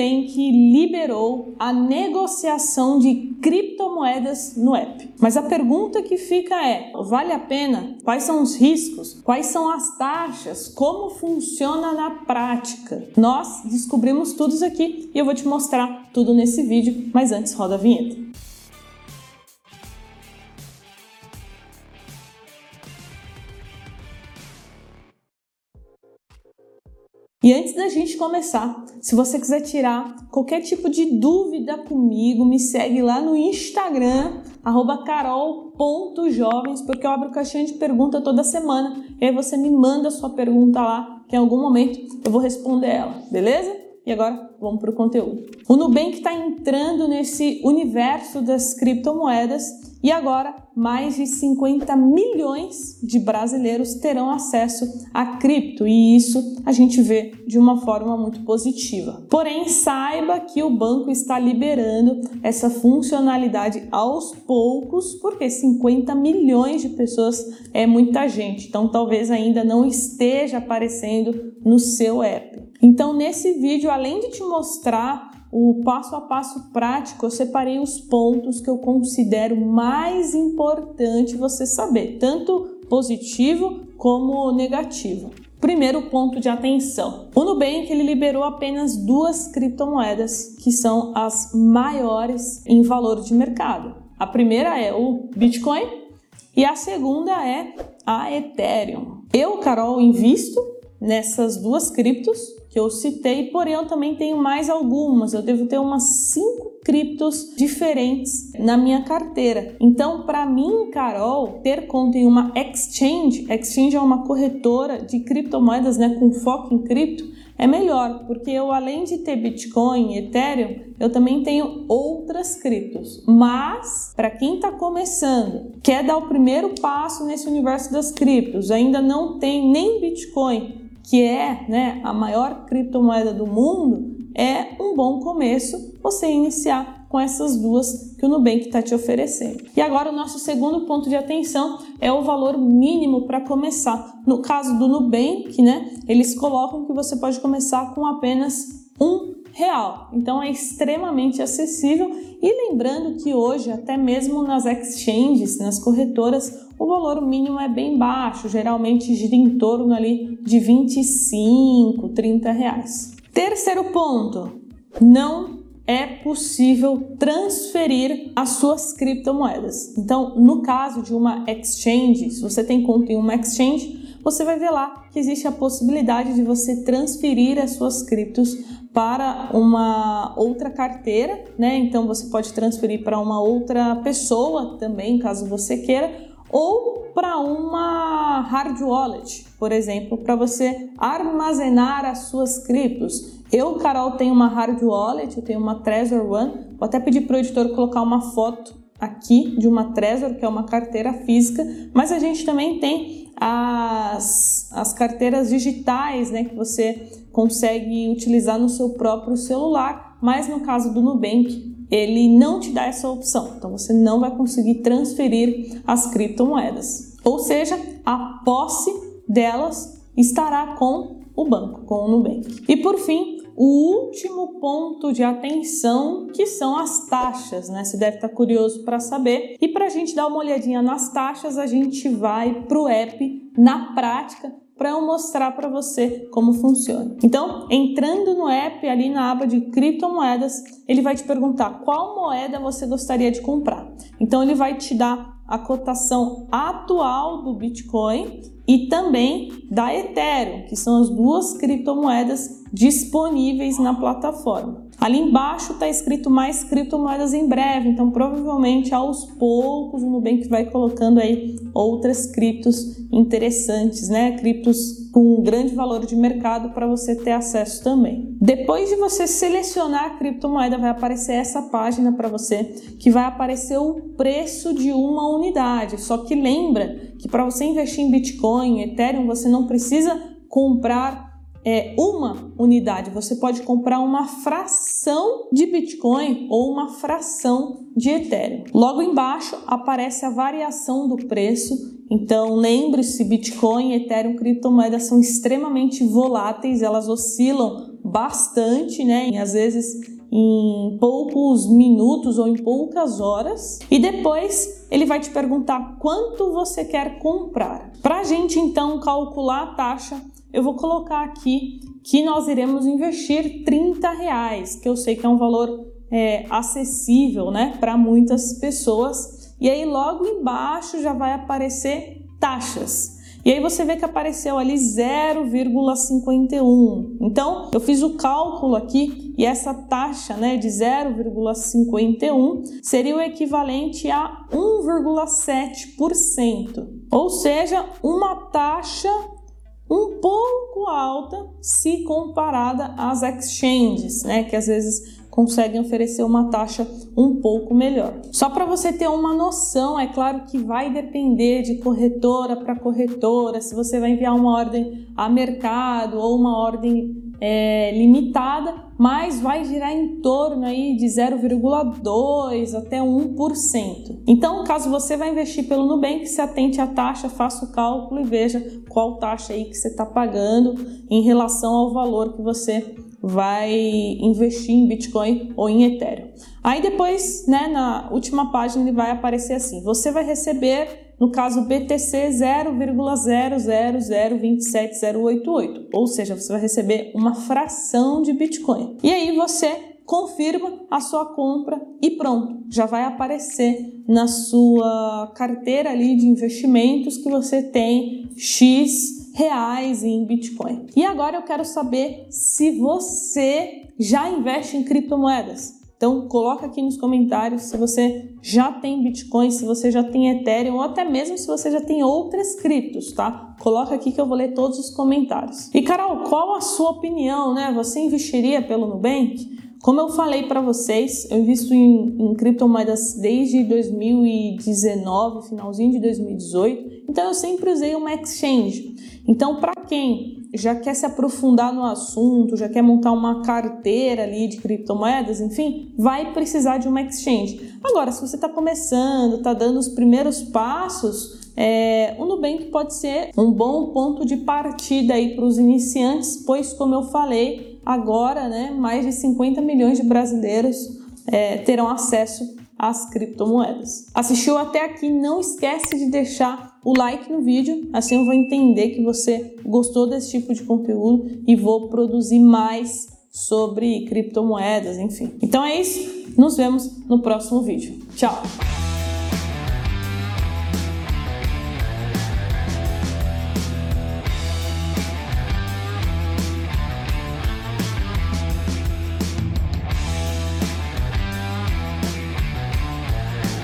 Nubank liberou a negociação de criptomoedas no app. Mas a pergunta que fica é: vale a pena? Quais são os riscos? Quais são as taxas? Como funciona na prática? Nós descobrimos tudo isso aqui e eu vou te mostrar tudo nesse vídeo, mas antes roda a vinheta. E antes da gente começar, se você quiser tirar qualquer tipo de dúvida comigo, me segue lá no Instagram, carol.jovens, porque eu abro caixinha de pergunta toda semana. E aí você me manda a sua pergunta lá, que em algum momento eu vou responder ela, beleza? E agora vamos para o conteúdo. O Nubank está entrando nesse universo das criptomoedas e agora, mais de 50 milhões de brasileiros terão acesso a cripto, e isso a gente vê de uma forma muito positiva. Porém, saiba que o banco está liberando essa funcionalidade aos poucos, porque 50 milhões de pessoas é muita gente, então talvez ainda não esteja aparecendo no seu app. Então, nesse vídeo, além de te mostrar o passo a passo prático, eu separei os pontos que eu considero mais importante você saber, tanto positivo como negativo. Primeiro ponto de atenção. O Nubank ele liberou apenas duas criptomoedas que são as maiores em valor de mercado. A primeira é o Bitcoin e a segunda é a Ethereum. Eu, Carol, invisto nessas duas criptos que eu citei, porém eu também tenho mais algumas. Eu devo ter umas cinco criptos diferentes na minha carteira. Então, para mim, Carol, ter conta em uma exchange, exchange é uma corretora de criptomoedas, né, com foco em cripto, é melhor, porque eu além de ter Bitcoin, Ethereum, eu também tenho outras criptos. Mas para quem está começando, quer dar o primeiro passo nesse universo das criptos, ainda não tem nem Bitcoin, que é né, a maior criptomoeda do mundo, é um bom começo você iniciar com essas duas que o Nubank está te oferecendo. E agora o nosso segundo ponto de atenção é o valor mínimo para começar. No caso do Nubank, né, eles colocam que você pode começar com apenas um real. Então é extremamente acessível e lembrando que hoje até mesmo nas exchanges, nas corretoras, o valor mínimo é bem baixo, geralmente gira em torno ali de 25, 30 reais. Terceiro ponto, não é possível transferir as suas criptomoedas. Então, no caso de uma exchange, se você tem conta em uma exchange, você vai ver lá que existe a possibilidade de você transferir as suas criptos para uma outra carteira, né? Então você pode transferir para uma outra pessoa também, caso você queira, ou para uma hard wallet, por exemplo, para você armazenar as suas criptos. Eu, Carol, tenho uma hard wallet, eu tenho uma Trezor One. Vou até pedir para o editor colocar uma foto aqui de uma Trezor, que é uma carteira física, mas a gente também tem as, as carteiras digitais, né, que você consegue utilizar no seu próprio celular, mas no caso do Nubank, ele não te dá essa opção. Então você não vai conseguir transferir as criptomoedas. Ou seja, a posse delas estará com o banco, com o Nubank. E por fim, o último ponto de atenção, que são as taxas, né? Você deve estar curioso para saber. E para a gente dar uma olhadinha nas taxas, a gente vai para o app na prática para eu mostrar para você como funciona. Então, entrando no app ali na aba de criptomoedas, ele vai te perguntar qual moeda você gostaria de comprar. Então, ele vai te dar a cotação atual do Bitcoin e também da Ethereum, que são as duas criptomoedas disponíveis na plataforma. Ali embaixo está escrito mais criptomoedas em breve, então provavelmente aos poucos o Nubank vai colocando aí outras criptos interessantes, né? Criptos com grande valor de mercado para você ter acesso também. Depois de você selecionar a criptomoeda, vai aparecer essa página para você, que vai aparecer o preço de uma unidade. Só que lembra que para você investir em Bitcoin, Ethereum, você não precisa comprar é, uma unidade, você pode comprar uma fração de Bitcoin ou uma fração de Ethereum. Logo embaixo aparece a variação do preço. Então lembre-se, Bitcoin, Ethereum, criptomoedas são extremamente voláteis, elas oscilam bastante, né? E às vezes em poucos minutos ou em poucas horas. E depois ele vai te perguntar quanto você quer comprar. Para a gente então calcular a taxa, eu vou colocar aqui que nós iremos investir 30 reais, que eu sei que é um valor é, acessível né, para muitas pessoas. E aí logo embaixo já vai aparecer taxas. E aí você vê que apareceu ali 0,51. Então, eu fiz o cálculo aqui e essa taxa, né, de 0,51 seria o equivalente a 1,7%. Ou seja, uma taxa um pouco alta se comparada às exchanges, né, que às vezes conseguem oferecer uma taxa um pouco melhor. Só para você ter uma noção, é claro que vai depender de corretora para corretora, se você vai enviar uma ordem a mercado ou uma ordem é, limitada, mas vai girar em torno aí de 0,2 até 1%. Então, caso você vai investir pelo Nubank, se atente à taxa, faça o cálculo e veja qual taxa aí que você está pagando em relação ao valor que você vai investir em Bitcoin ou em Ethereum. Aí depois, né, na última página ele vai aparecer assim: você vai receber, no caso BTC 0,00027088, ou seja, você vai receber uma fração de Bitcoin. E aí você confirma a sua compra e pronto, já vai aparecer na sua carteira ali de investimentos que você tem X reais em Bitcoin. E agora eu quero saber se você já investe em criptomoedas. Então coloca aqui nos comentários se você já tem Bitcoin, se você já tem Ethereum ou até mesmo se você já tem outras criptos, tá? Coloca aqui que eu vou ler todos os comentários. E Carol, qual a sua opinião, né? Você investiria pelo Nubank? Como eu falei para vocês, eu invisto em, em, criptomoedas desde 2019, finalzinho de 2018, então eu sempre usei uma exchange. Então, para quem já quer se aprofundar no assunto, já quer montar uma carteira ali de criptomoedas, enfim, vai precisar de uma exchange. Agora, se você está começando, está dando os primeiros passos, é, o Nubank pode ser um bom ponto de partida aí para os iniciantes, pois, como eu falei, agora, né, mais de 50 milhões de brasileiros é, terão acesso às criptomoedas. Assistiu até aqui? Não esquece de deixar o like no vídeo, assim eu vou entender que você gostou desse tipo de conteúdo e vou produzir mais sobre criptomoedas, enfim. Então é isso, nos vemos no próximo vídeo. Tchau!